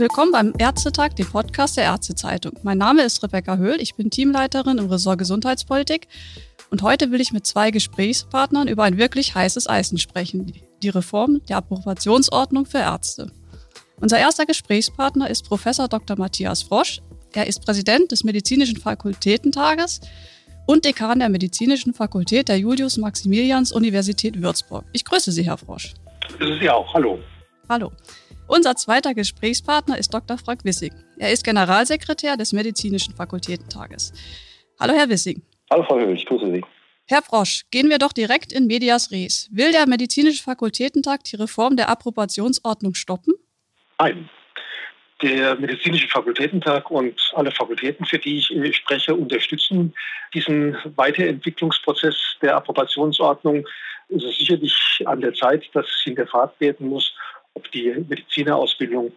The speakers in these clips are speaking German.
Willkommen beim Ärztetag, dem Podcast der Ärztezeitung. Mein Name ist Rebecca Höhl, ich bin Teamleiterin im Ressort Gesundheitspolitik und heute will ich mit zwei Gesprächspartnern über ein wirklich heißes Eisen sprechen, die Reform der Approbationsordnung für Ärzte. Unser erster Gesprächspartner ist Professor Dr. Matthias Frosch. Er ist Präsident des Medizinischen Fakultätentages und Dekan der Medizinischen Fakultät der Julius-Maximilians-Universität Würzburg. Ich grüße Sie, Herr Frosch. Ist Sie auch. Hallo. Hallo. Unser zweiter Gesprächspartner ist Dr. Frank Wissing. Er ist Generalsekretär des Medizinischen Fakultätentages. Hallo, Herr Wissing. Hallo, Frau Höhl, ich grüße Sie. Herr Frosch, gehen wir doch direkt in Medias Res. Will der Medizinische Fakultätentag die Reform der Approbationsordnung stoppen? Nein. Der Medizinische Fakultätentag und alle Fakultäten, für die ich spreche, unterstützen diesen Weiterentwicklungsprozess der Approbationsordnung. Es ist sicherlich an der Zeit, dass hinterfragt werden muss, ob die Medizinerausbildung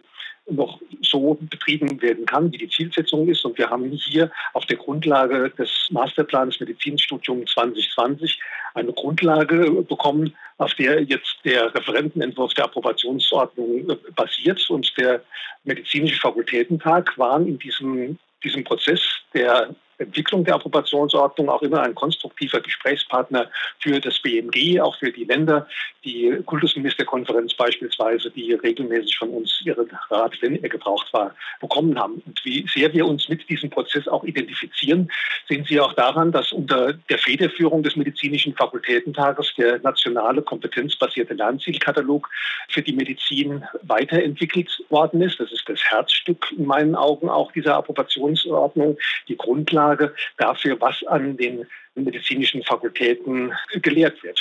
noch so betrieben werden kann, wie die Zielsetzung ist. Und wir haben hier auf der Grundlage des Masterplans Medizinstudium 2020 eine Grundlage bekommen, auf der jetzt der Referentenentwurf der Approbationsordnung äh, basiert. Und der Medizinische Fakultätentag waren in diesem, diesem Prozess der Entwicklung der Approbationsordnung auch immer ein konstruktiver Gesprächspartner für das BMG, auch für die Länder, die Kultusministerkonferenz beispielsweise, die regelmäßig von uns ihren Rat, wenn er gebraucht war, bekommen haben. Und wie sehr wir uns mit diesem Prozess auch identifizieren, sehen Sie auch daran, dass unter der Federführung des Medizinischen Fakultätentages der nationale kompetenzbasierte Lernzielkatalog für die Medizin weiterentwickelt worden ist. Das ist das Herzstück in meinen Augen auch dieser Approbationsordnung, die Grundlage Grundlage dafür, was an den medizinischen Fakultäten gelehrt wird.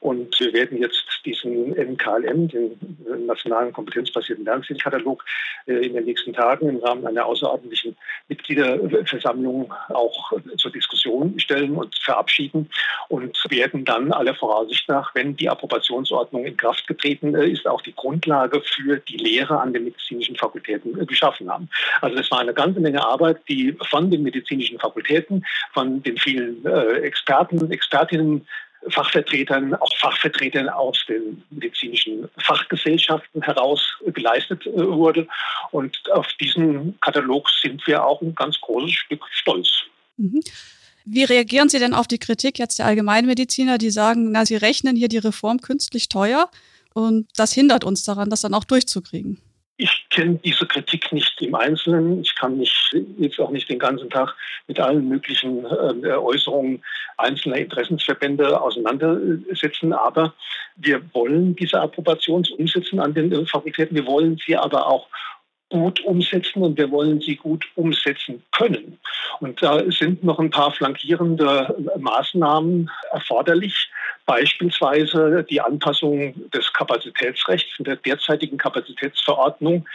Und wir werden jetzt diesen NKLM, den Nationalen Kompetenzbasierten Lernzielkatalog, äh, in den nächsten Tagen im Rahmen einer außerordentlichen Mitgliederversammlung auch zur Diskussion stellen und verabschieden und werden dann aller Voraussicht nach, wenn die Approbationsordnung in Kraft getreten äh, ist, auch die Grundlage für die Lehre an den medizinischen Fakultäten äh, geschaffen haben. Also das war eine ganze Menge Arbeit, die von den medizinischen Fakultäten, von den vielen Experten, Expertinnen Fachvertretern, auch Fachvertretern aus den medizinischen Fachgesellschaften heraus geleistet äh, wurde. Und auf diesen Katalog sind wir auch ein ganz großes Stück stolz. Mhm. Wie reagieren Sie denn auf die Kritik jetzt der Allgemeinmediziner, die sagen, na, Sie rechnen hier die Reform künstlich teuer und das hindert uns daran, das dann auch durchzukriegen? Kenne diese Kritik nicht im Einzelnen. Ich kann mich jetzt auch nicht den ganzen Tag mit allen möglichen äh, Äußerungen einzelner Interessensverbände auseinandersetzen. Aber wir wollen diese Approbations umsetzen an den äh, Fakultäten. Wir wollen sie aber auch gut umsetzen und wir wollen sie gut umsetzen können. Und da sind noch ein paar flankierende Maßnahmen erforderlich. Beispielsweise die Anpassung des Kapazitätsrechts in der derzeitigen Kapazitätsverordnung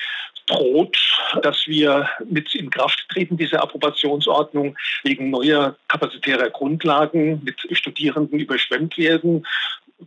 droht, dass wir mit in Kraft treten, diese Approbationsordnung wegen neuer kapazitärer Grundlagen mit Studierenden überschwemmt werden.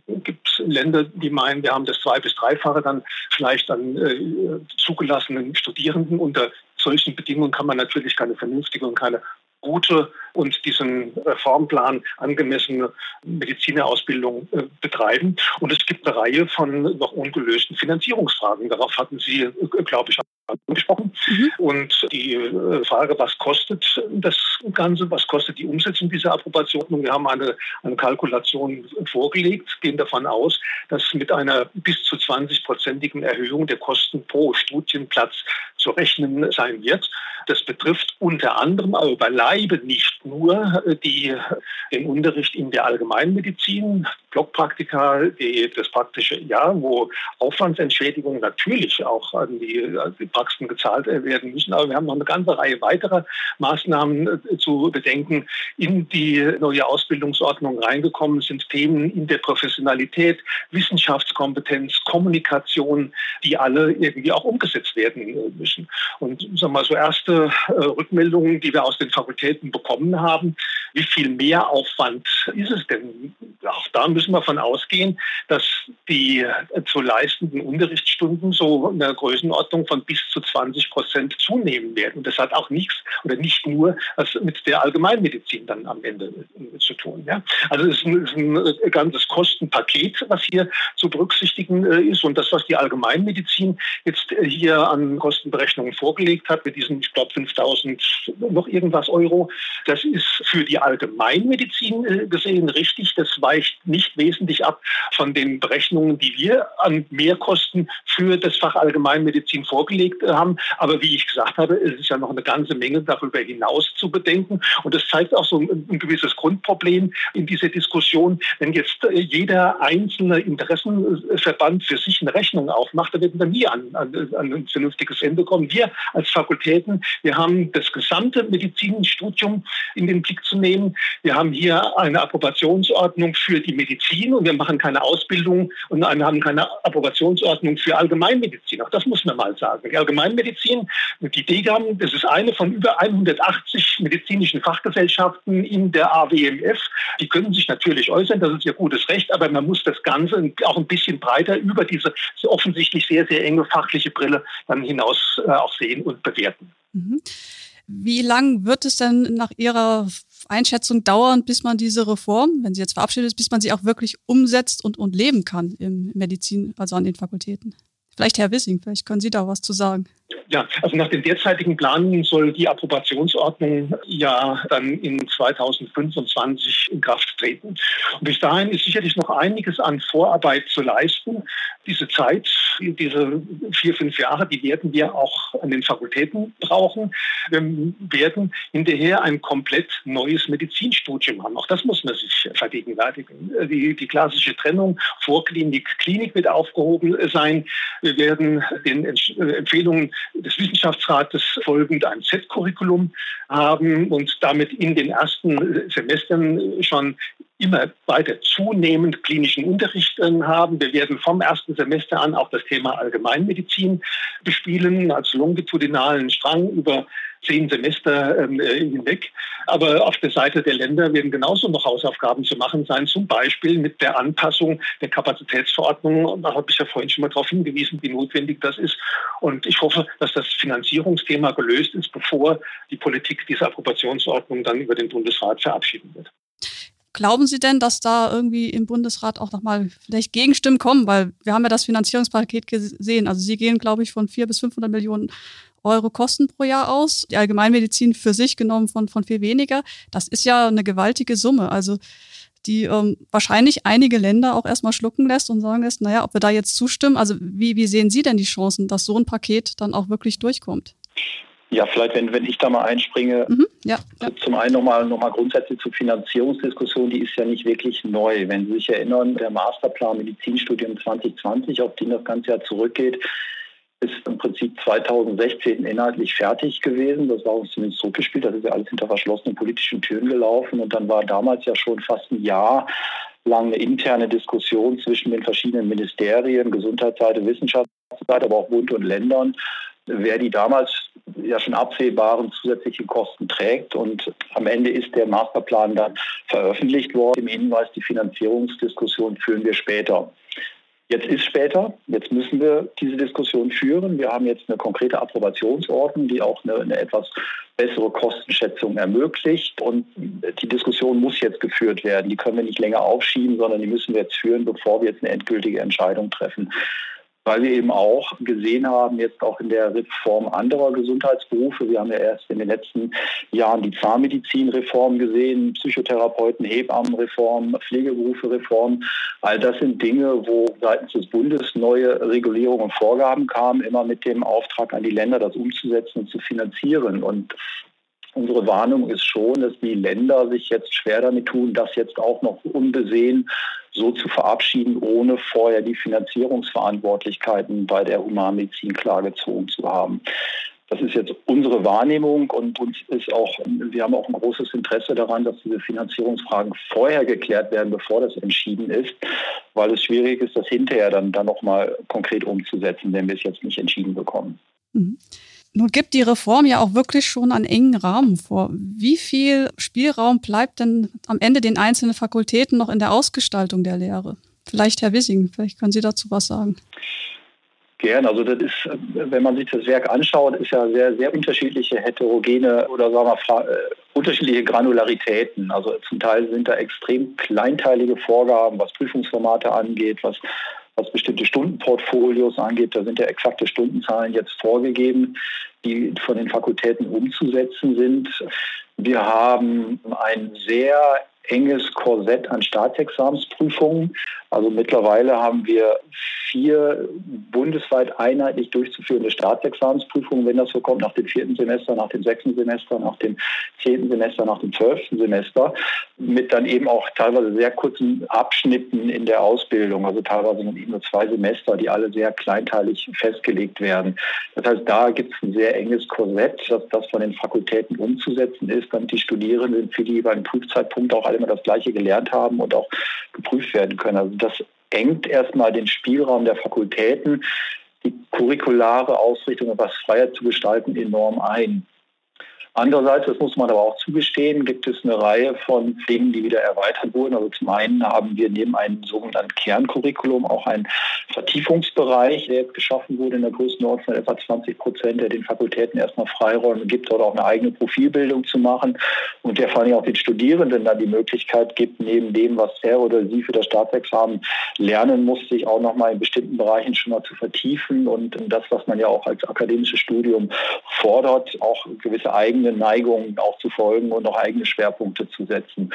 Es gibt Länder, die meinen, wir haben das zwei- bis dreifache dann vielleicht an äh, zugelassenen Studierenden. Unter solchen Bedingungen kann man natürlich keine vernünftige und keine gute und diesem Reformplan angemessene Medizinerausbildung äh, betreiben. Und es gibt eine Reihe von noch ungelösten Finanzierungsfragen. Darauf hatten Sie, äh, glaube ich, angesprochen. Mhm. Und die äh, Frage, was kostet das Ganze, was kostet die Umsetzung dieser Approbation? Wir haben eine, eine Kalkulation vorgelegt, gehen davon aus, dass mit einer bis zu 20-prozentigen Erhöhung der Kosten pro Studienplatz zu rechnen sein wird. Das betrifft unter anderem, aber beileibe nicht nur die, den Unterricht in der Allgemeinmedizin, Blockpraktika, die, das praktische Jahr, wo Aufwandsentschädigungen natürlich auch an die, an die Praxen gezahlt werden müssen. Aber wir haben noch eine ganze Reihe weiterer Maßnahmen äh, zu bedenken. In die neue Ausbildungsordnung reingekommen sind Themen in der Professionalität, Wissenschaftskompetenz, Kommunikation, die alle irgendwie auch umgesetzt werden müssen. Und sagen wir mal, so erste äh, Rückmeldungen, die wir aus den Fakultäten bekommen haben, wie viel mehr Aufwand ist es denn auch da müssen wir von ausgehen, dass die zu leistenden Unterrichtsstunden so in der Größenordnung von bis zu 20 Prozent zunehmen werden. Und das hat auch nichts oder nicht nur was mit der Allgemeinmedizin dann am Ende zu tun. Ja? Also es ist ein, ist ein ganzes Kostenpaket, was hier zu berücksichtigen äh, ist. Und das, was die Allgemeinmedizin jetzt äh, hier an Kostenberechnungen vorgelegt hat, mit diesen, ich glaube, 5000 noch irgendwas Euro, das ist für die Allgemeinmedizin äh, gesehen richtig. Das weicht nicht wesentlich ab von den Berechnungen, die wir an Mehrkosten für das Fach Allgemeinmedizin vorgelegt haben. Aber wie ich gesagt habe, es ist ja noch eine ganze Menge darüber hinaus zu bedenken. Und das zeigt auch so ein, ein gewisses Grundproblem in dieser Diskussion. Wenn jetzt jeder einzelne Interessenverband für sich eine Rechnung aufmacht, dann werden wir nie an, an, an ein vernünftiges Ende kommen. Wir als Fakultäten, wir haben das gesamte Medizinstudium in den Blick zu nehmen. Wir haben hier eine Approbationsordnung für die Medizin und wir machen keine Ausbildung und haben keine Approbationsordnung für Allgemeinmedizin. Auch das muss man mal sagen. Die Allgemeinmedizin, die DGAM, das ist eine von über 180 medizinischen Fachgesellschaften in der AWMF. Die können sich natürlich äußern, das ist ihr gutes Recht, aber man muss das Ganze auch ein bisschen breiter über diese offensichtlich sehr, sehr enge fachliche Brille dann hinaus äh, auch sehen und bewerten. Mhm. Wie lang wird es denn nach Ihrer Einschätzung dauern, bis man diese Reform, wenn sie jetzt verabschiedet ist, bis man sie auch wirklich umsetzt und, und leben kann im Medizin, also an den Fakultäten? Vielleicht Herr Wissing, vielleicht können Sie da was zu sagen. Ja, also nach den derzeitigen Planungen soll die Approbationsordnung ja dann in 2025 in Kraft treten. Und bis dahin ist sicherlich noch einiges an Vorarbeit zu leisten. Diese Zeit, diese vier, fünf Jahre, die werden wir auch an den Fakultäten brauchen. Wir werden hinterher ein komplett neues Medizinstudium haben. Auch das muss man sich vergegenwärtigen. Die, die klassische Trennung Vorklinik, Klinik wird aufgehoben sein. Wir werden den Empfehlungen des Wissenschaftsrates folgend ein Z-Curriculum haben und damit in den ersten Semestern schon immer weiter zunehmend klinischen Unterricht haben. Wir werden vom ersten Semester an auch das Thema Allgemeinmedizin bespielen, als longitudinalen Strang über zehn Semester ähm, äh, hinweg. Aber auf der Seite der Länder werden genauso noch Hausaufgaben zu machen sein, zum Beispiel mit der Anpassung der Kapazitätsverordnung. Da habe ich ja vorhin schon mal darauf hingewiesen, wie notwendig das ist. Und ich hoffe, dass das Finanzierungsthema gelöst ist, bevor die Politik diese Approbationsordnung dann über den Bundesrat verabschieden wird. Glauben Sie denn, dass da irgendwie im Bundesrat auch nochmal vielleicht Gegenstimmen kommen? Weil wir haben ja das Finanzierungspaket gesehen. Also Sie gehen, glaube ich, von 400 bis 500 Millionen Euro Kosten pro Jahr aus. Die Allgemeinmedizin für sich genommen von, von viel weniger. Das ist ja eine gewaltige Summe. Also die ähm, wahrscheinlich einige Länder auch erstmal schlucken lässt und sagen lässt, naja, ob wir da jetzt zustimmen. Also wie, wie sehen Sie denn die Chancen, dass so ein Paket dann auch wirklich durchkommt? Ja, vielleicht, wenn, wenn ich da mal einspringe, mhm, ja, ja. zum einen nochmal noch mal grundsätzlich zur Finanzierungsdiskussion, die ist ja nicht wirklich neu. Wenn Sie sich erinnern, der Masterplan Medizinstudium 2020, auf den das ganze Jahr zurückgeht, ist im Prinzip 2016 inhaltlich fertig gewesen. Das war uns zumindest zurückgespielt. Das ist ja alles hinter verschlossenen politischen Türen gelaufen. Und dann war damals ja schon fast ein Jahr lang eine interne Diskussion zwischen den verschiedenen Ministerien, Gesundheitsseite, Wissenschaftsseite, aber auch Bund und Ländern, wer die damals ja schon absehbaren zusätzlichen Kosten trägt. Und am Ende ist der Masterplan dann veröffentlicht worden. Im Hinweis, die Finanzierungsdiskussion führen wir später. Jetzt ist später, jetzt müssen wir diese Diskussion führen. Wir haben jetzt eine konkrete Approbationsordnung, die auch eine, eine, etwas bessere Kostenschätzung ermöglicht. Und die Diskussion muss jetzt geführt werden. Die können wir nicht länger aufschieben, sondern die müssen wir jetzt führen, bevor wir jetzt eine endgültige Entscheidung treffen weil wir eben auch gesehen haben, jetzt auch in der Reform anderer Gesundheitsberufe, wir haben ja erst in den letzten Jahren die Zahnmedizinreform gesehen, Psychotherapeuten, Hebammenreform, Pflegeberufe-Reform. All das sind Dinge, wo seitens des Bundes neue Regulierungen und Vorgaben kamen, immer mit dem Auftrag an die Länder, das umzusetzen und zu finanzieren. Und Unsere Warnung ist schon, dass die Länder sich jetzt schwer damit tun, das jetzt auch noch unbesehen so zu verabschieden, ohne vorher die Finanzierungsverantwortlichkeiten bei der Humanmedizin klargezogen zu haben. Das ist jetzt unsere Wahrnehmung und uns ist auch, wir haben auch ein großes Interesse daran, dass diese Finanzierungsfragen vorher geklärt werden, bevor das entschieden ist, weil es schwierig ist, das hinterher dann, dann nochmal konkret umzusetzen, wenn wir es jetzt nicht entschieden bekommen. Mhm. Nun gibt die Reform ja auch wirklich schon einen engen Rahmen vor. Wie viel Spielraum bleibt denn am Ende den einzelnen Fakultäten noch in der Ausgestaltung der Lehre? Vielleicht Herr Wissing, vielleicht können Sie dazu was sagen. Gern. Also das ist, wenn man sich das Werk anschaut, ist ja sehr, sehr unterschiedliche heterogene oder sagen wir äh, unterschiedliche Granularitäten. Also zum Teil sind da extrem kleinteilige Vorgaben, was Prüfungsformate angeht, was was bestimmte Stundenportfolios angeht, da sind ja exakte Stundenzahlen jetzt vorgegeben, die von den Fakultäten umzusetzen sind. Wir haben ein sehr enges Korsett an Staatsexamensprüfungen. Also mittlerweile haben wir vier bundesweit einheitlich durchzuführende Staatsexamensprüfungen, wenn das so kommt, nach dem vierten Semester, nach dem sechsten Semester, nach dem zehnten Semester, nach dem zwölften Semester, mit dann eben auch teilweise sehr kurzen Abschnitten in der Ausbildung, also teilweise eben nur zwei Semester, die alle sehr kleinteilig festgelegt werden. Das heißt, da gibt es ein sehr enges Korsett, dass das von den Fakultäten umzusetzen ist, damit die Studierenden für die jeweiligen Prüfzeitpunkte auch alle immer das Gleiche gelernt haben und auch geprüft werden können. Also das engt erstmal den Spielraum der Fakultäten, die curriculare Ausrichtung etwas freier zu gestalten, enorm ein. Andererseits, das muss man aber auch zugestehen, gibt es eine Reihe von Dingen, die wieder erweitert wurden. Also zum einen haben wir neben einem sogenannten Kerncurriculum auch einen Vertiefungsbereich, der jetzt geschaffen wurde in der Größenordnung von etwa 20 Prozent, der den Fakultäten erstmal Freiräume gibt, dort auch eine eigene Profilbildung zu machen und der vor allem auch den Studierenden dann die Möglichkeit gibt, neben dem, was er oder sie für das Staatsexamen lernen muss, sich auch nochmal in bestimmten Bereichen schon mal zu vertiefen und das, was man ja auch als akademisches Studium fordert, auch gewisse eigene Neigungen auch zu folgen und auch eigene Schwerpunkte zu setzen.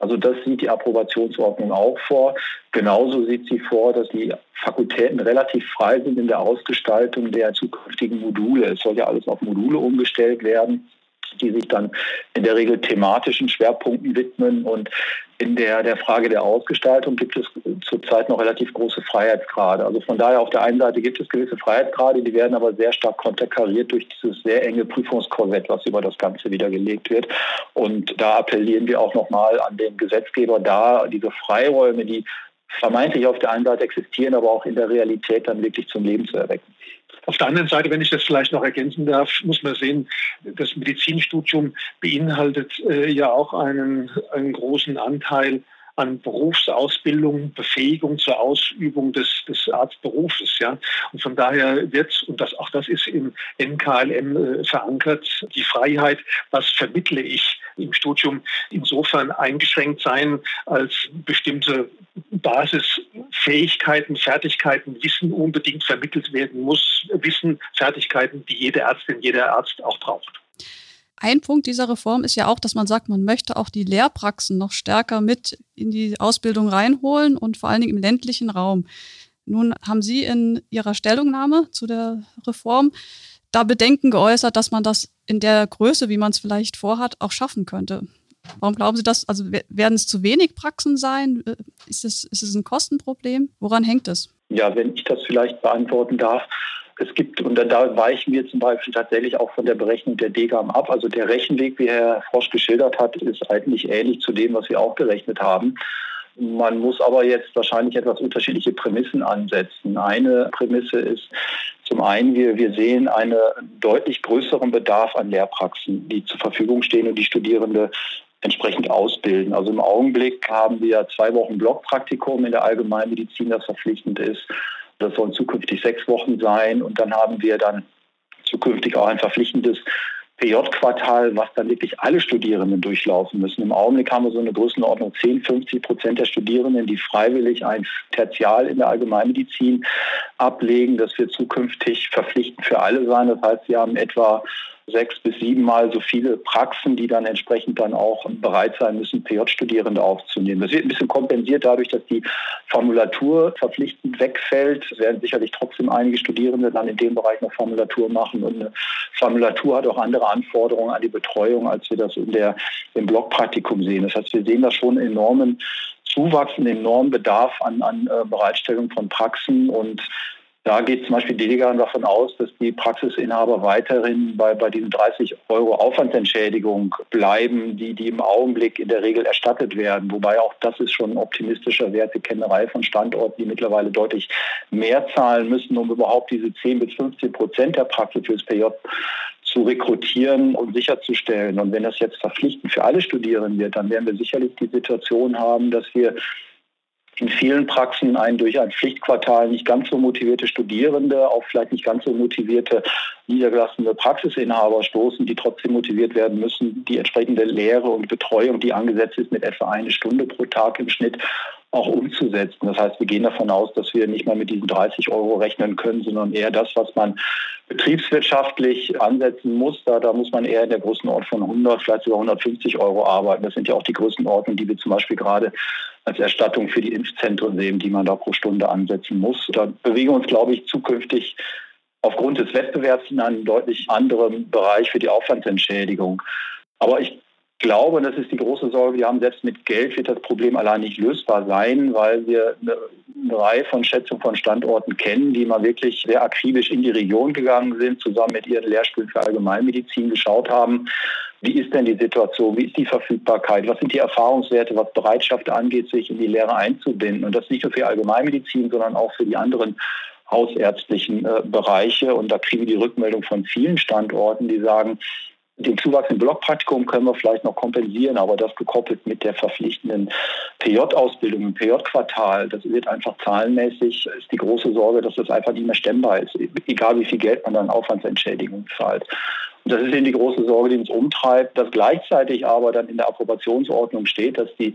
Also das sieht die Approbationsordnung auch vor. Genauso sieht sie vor, dass die Fakultäten relativ frei sind in der Ausgestaltung der zukünftigen Module. Es soll ja alles auf Module umgestellt werden die sich dann in der Regel thematischen Schwerpunkten widmen. Und in der, der Frage der Ausgestaltung gibt es zurzeit noch relativ große Freiheitsgrade. Also von daher auf der einen Seite gibt es gewisse Freiheitsgrade, die werden aber sehr stark konterkariert durch dieses sehr enge Prüfungskorsett, was über das Ganze wieder gelegt wird. Und da appellieren wir auch nochmal an den Gesetzgeber da, diese Freiräume, die vermeintlich auf der einen Seite existieren, aber auch in der Realität dann wirklich zum Leben zu erwecken. Auf der anderen Seite, wenn ich das vielleicht noch ergänzen darf, muss man sehen, das Medizinstudium beinhaltet äh, ja auch einen, einen großen Anteil an Berufsausbildung, Befähigung zur Ausübung des, des Arztberufes. Ja. Und von daher wird, und das, auch das ist im NKLM äh, verankert, die Freiheit, was vermittle ich im Studium, insofern eingeschränkt sein, als bestimmte Basisfähigkeiten, Fertigkeiten, Wissen unbedingt vermittelt werden muss. Wissen, Fertigkeiten, die jede Ärztin, jeder Arzt auch braucht. Ein Punkt dieser Reform ist ja auch, dass man sagt, man möchte auch die Lehrpraxen noch stärker mit in die Ausbildung reinholen und vor allen Dingen im ländlichen Raum. Nun haben Sie in Ihrer Stellungnahme zu der Reform da Bedenken geäußert, dass man das in der Größe, wie man es vielleicht vorhat, auch schaffen könnte. Warum glauben Sie das? Also werden es zu wenig Praxen sein? Ist es, ist es ein Kostenproblem? Woran hängt es? Ja, wenn ich das vielleicht beantworten darf. Es gibt, und da weichen wir zum Beispiel tatsächlich auch von der Berechnung der DGAM ab. Also der Rechenweg, wie Herr Frosch geschildert hat, ist eigentlich ähnlich zu dem, was wir auch gerechnet haben. Man muss aber jetzt wahrscheinlich etwas unterschiedliche Prämissen ansetzen. Eine Prämisse ist zum einen, wir, wir sehen einen deutlich größeren Bedarf an Lehrpraxen, die zur Verfügung stehen und die Studierende entsprechend ausbilden. Also im Augenblick haben wir zwei Wochen Blockpraktikum in der Allgemeinmedizin, das verpflichtend ist. Das sollen zukünftig sechs Wochen sein. Und dann haben wir dann zukünftig auch ein verpflichtendes PJ-Quartal, was dann wirklich alle Studierenden durchlaufen müssen. Im Augenblick haben wir so eine Größenordnung 10, 50 Prozent der Studierenden, die freiwillig ein Tertial in der Allgemeinmedizin ablegen. Das wird zukünftig verpflichtend für alle sein. Das heißt, wir haben etwa sechs bis siebenmal so viele Praxen, die dann entsprechend dann auch bereit sein müssen, PJ-Studierende aufzunehmen. Das wird ein bisschen kompensiert dadurch, dass die Formulatur verpflichtend wegfällt. Es werden sicherlich trotzdem einige Studierende dann in dem Bereich noch Formulatur machen. Und eine Formulatur hat auch andere Anforderungen an die Betreuung, als wir das in der, im Blockpraktikum sehen. Das heißt, wir sehen da schon enormen Zuwachs, einen enormen Bedarf an, an äh, Bereitstellung von Praxen und Da geht zum Beispiel Delegan davon aus, dass die Praxisinhaber weiterhin bei, bei diesen 30 Euro Aufwandsentschädigung bleiben, die, die im Augenblick in der Regel erstattet werden. Wobei auch das ist schon ein optimistischer Wert. Wir kennen eine Reihe von Standorten, die mittlerweile deutlich mehr zahlen müssen, um überhaupt diese 10 bis 15 Prozent der Praxis fürs PJ zu rekrutieren und sicherzustellen. Und wenn das jetzt verpflichtend für alle Studierenden wird, dann werden wir sicherlich die Situation haben, dass wir in vielen Praxen ein durch ein Pflichtquartal nicht ganz so motivierte Studierende auf vielleicht nicht ganz so motivierte niedergelassene Praxisinhaber stoßen, die trotzdem motiviert werden müssen, die entsprechende Lehre und Betreuung, die angesetzt ist mit etwa eine Stunde pro Tag im Schnitt, auch umzusetzen. Das heißt, wir gehen davon aus, dass wir nicht mal mit diesen 30 Euro rechnen können, sondern eher das, was man betriebswirtschaftlich ansetzen muss. Da, da muss man eher in der Größenordnung von 100, vielleicht sogar 150 Euro arbeiten. Das sind ja auch die Größenordnungen, die wir zum Beispiel gerade als Erstattung für die Impfzentren sehen, die man da pro Stunde ansetzen muss. Da bewegen wir uns, glaube ich, zukünftig aufgrund des Wettbewerbs in einen deutlich anderen Bereich für die Aufwandsentschädigung. Aber ich glaube, das ist die große Sorge, wir haben selbst mit Geld wird das Problem allein nicht lösbar sein, weil wir eine, Reihe von Schätzungen von Standorten kennen, die mal wirklich sehr akribisch in die Region gegangen sind, zusammen mit ihren Lehrstühlen für Allgemeinmedizin geschaut haben, wie ist denn die Situation, wie ist die Verfügbarkeit, was sind die Erfahrungswerte, was Bereitschaft angeht, sich in die Lehre einzubinden. Und das nicht nur für Allgemeinmedizin, sondern auch für die anderen hausärztlichen äh, Bereiche. Und da kriegen wir die Rückmeldung von vielen Standorten, die sagen, den Zuwachs im Blockpraktikum können wir vielleicht noch kompensieren, aber das gekoppelt mit der verpflichtenden PJ-Ausbildung im PJ-Quartal, das wird einfach zahlenmäßig, ist die große Sorge, dass das einfach nicht mehr stemmbar ist, egal wie viel Geld man dann Aufwandsentschädigung zahlt. Das ist eben die große Sorge, die uns umtreibt, dass gleichzeitig aber dann in der Approbationsordnung steht, dass die,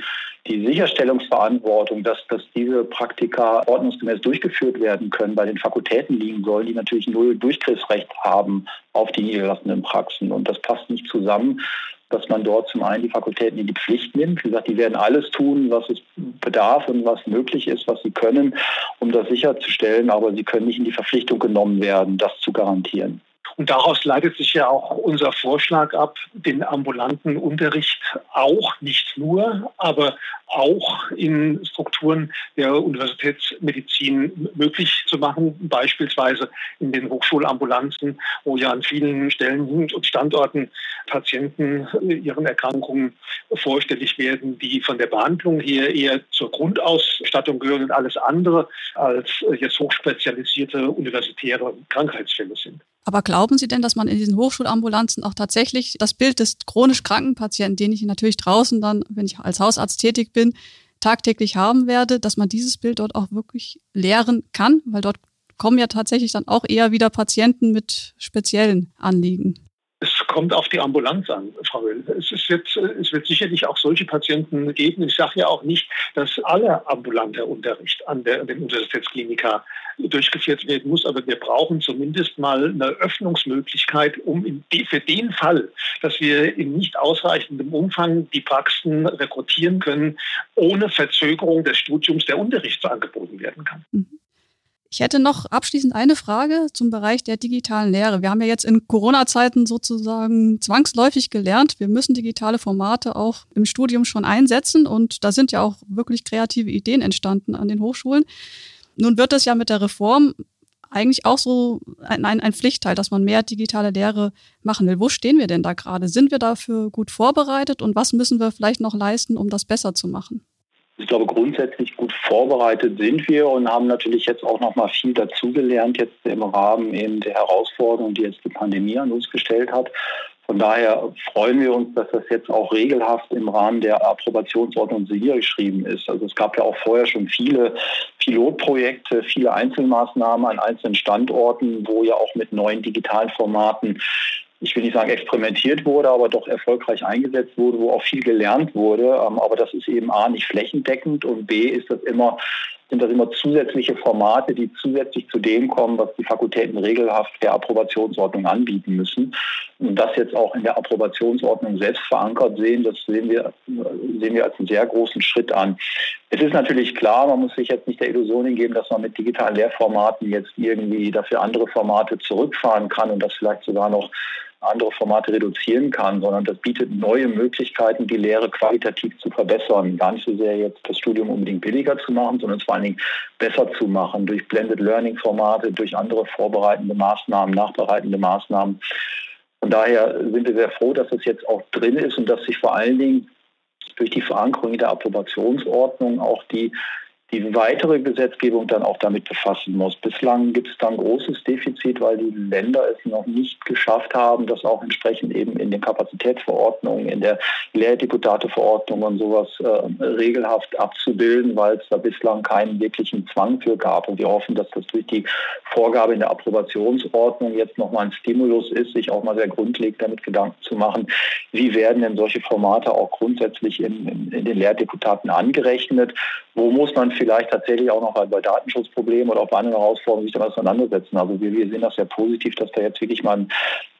die Sicherstellungsverantwortung, dass, dass diese Praktika ordnungsgemäß durchgeführt werden können, bei den Fakultäten liegen soll, die natürlich null Durchgriffsrecht haben auf die niedergelassenen Praxen. Und das passt nicht zusammen dass man dort zum einen die Fakultäten in die Pflicht nimmt. Wie gesagt, die werden alles tun, was es bedarf und was möglich ist, was sie können, um das sicherzustellen, aber sie können nicht in die Verpflichtung genommen werden, das zu garantieren. Und daraus leitet sich ja auch unser Vorschlag ab, den ambulanten Unterricht auch, nicht nur, aber auch in Strukturen der Universitätsmedizin möglich zu machen, beispielsweise in den Hochschulambulanzen, wo ja an vielen Stellen und Standorten Patienten ihren Erkrankungen vorstellig werden, die von der Behandlung her eher zur Grundausstattung gehören und alles andere als jetzt hochspezialisierte universitäre Krankheitsfälle sind. Aber glauben Sie denn, dass man in diesen Hochschulambulanzen auch tatsächlich das Bild des chronisch kranken Patienten, den ich natürlich draußen dann, wenn ich als Hausarzt tätig bin, tagtäglich haben werde, dass man dieses Bild dort auch wirklich lehren kann? Weil dort kommen ja tatsächlich dann auch eher wieder Patienten mit speziellen Anliegen. Es kommt auf die Ambulanz an, Frau Höll. Es, es, wird, sicherlich auch solche Patienten geben. Ich sage ja auch nicht, dass aller ambulanter Unterricht an, der, an den Universitätsklinika durchgeführt werden muss, aber wir brauchen zumindest mal eine Öffnungsmöglichkeit, um die, für den Fall, dass wir in nicht ausreichendem Umfang die Praxen rekrutieren können, ohne Verzögerung des Studiums der Unterricht angeboten werden kann. Mhm. Ich hätte noch abschließend eine Frage zum Bereich der digitalen Lehre. Wir haben ja jetzt in Corona-Zeiten sozusagen zwangsläufig gelernt, wir müssen digitale Formate auch im Studium schon einsetzen und da sind ja auch wirklich kreative Ideen entstanden an den Hochschulen. Nun wird es ja mit der Reform eigentlich auch so ein, ein, ein Pflichtteil, dass man mehr digitale Lehre machen will. Wo stehen wir denn da gerade? Sind wir dafür gut vorbereitet und was müssen wir vielleicht noch leisten, um das besser zu machen? Ich glaube, grundsätzlich gut vorbereitet sind wir und haben natürlich jetzt auch noch mal viel dazugelernt, jetzt im Rahmen eben der Herausforderungen, die jetzt die Pandemie an uns gestellt hat. Von daher freuen wir uns, dass das jetzt auch regelhaft im Rahmen der Approbationsordnung niedergeschrieben ist. Also es gab ja auch vorher schon viele Pilotprojekte, viele Einzelmaßnahmen an einzelnen Standorten, wo ja auch mit neuen digitalen Formaten ich will nicht sagen experimentiert wurde, aber doch erfolgreich eingesetzt wurde, wo auch viel gelernt wurde. Ähm, aber das ist eben A nicht flächendeckend und B ist das immer sind das immer zusätzliche Formate, die zusätzlich zu dem kommen, was die Fakultäten regelhaft der Approbationsordnung anbieten müssen. Und das jetzt auch in der Approbationsordnung selbst verankert sehen, das sehen wir, sehen wir als einen sehr großen Schritt an. Es ist natürlich klar, man muss sich jetzt nicht der Illusion hingeben, dass man mit digitalen Lehrformaten jetzt irgendwie dafür andere Formate zurückfahren kann und das vielleicht sogar noch andere Formate reduzieren kann, sondern das bietet neue Möglichkeiten, die Lehre qualitativ zu verbessern. Gar nicht so sehr jetzt das Studium unbedingt billiger zu machen, sondern vor allen Dingen besser zu machen durch Blended Learning Formate, durch andere vorbereitende Maßnahmen, nachbereitende Maßnahmen. Von daher sind wir sehr froh, dass das jetzt auch drin ist und dass sich vor allen Dingen durch die Verankerung in der Approbationsordnung auch die die weitere Gesetzgebung dann auch damit befassen muss. Bislang gibt es da ein großes Defizit, weil die Länder es noch nicht geschafft haben, das auch entsprechend eben in den Kapazitätsverordnungen, in der Lehrdeputateverordnung und sowas äh, regelhaft abzubilden, weil es da bislang keinen wirklichen Zwang für gab. Und wir hoffen, dass das durch die Vorgabe in der Approbationsordnung jetzt nochmal ein Stimulus ist, sich auch mal sehr grundlegend damit Gedanken zu machen, wie werden denn solche Formate auch grundsätzlich in, in, in den Lehrdeputaten angerechnet, wo muss man vielleicht tatsächlich auch noch bei Datenschutzproblemen oder auch bei anderen Herausforderungen sich damit auseinandersetzen. Also wir, wir sehen das sehr positiv, dass da jetzt wirklich mal ein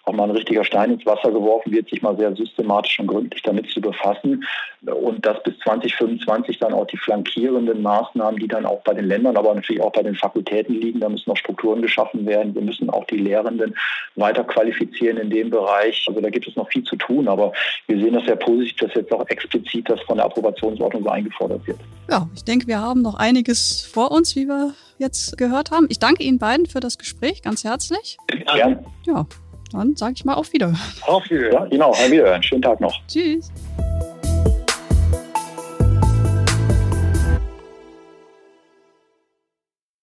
auch mal ein richtiger Stein ins Wasser geworfen wird, sich mal sehr systematisch und gründlich damit zu befassen und dass bis 2025 dann auch die flankierenden Maßnahmen, die dann auch bei den Ländern, aber natürlich auch bei den Fakultäten liegen, da müssen noch Strukturen geschaffen werden. Wir müssen auch die Lehrenden weiter qualifizieren in dem Bereich. Also da gibt es noch viel zu tun, aber wir sehen das sehr positiv, dass jetzt auch explizit das von der Approbationsordnung so eingefordert wird. Ja, ich denke, wir haben noch einiges vor uns, wie wir jetzt gehört haben. Ich danke Ihnen beiden für das Gespräch ganz herzlich. Gerne. Ja, dann sage ich mal auf Wiederhören. Auf Wiederhören. Ja, genau, auf Wiederhören. Schönen Tag noch. Tschüss.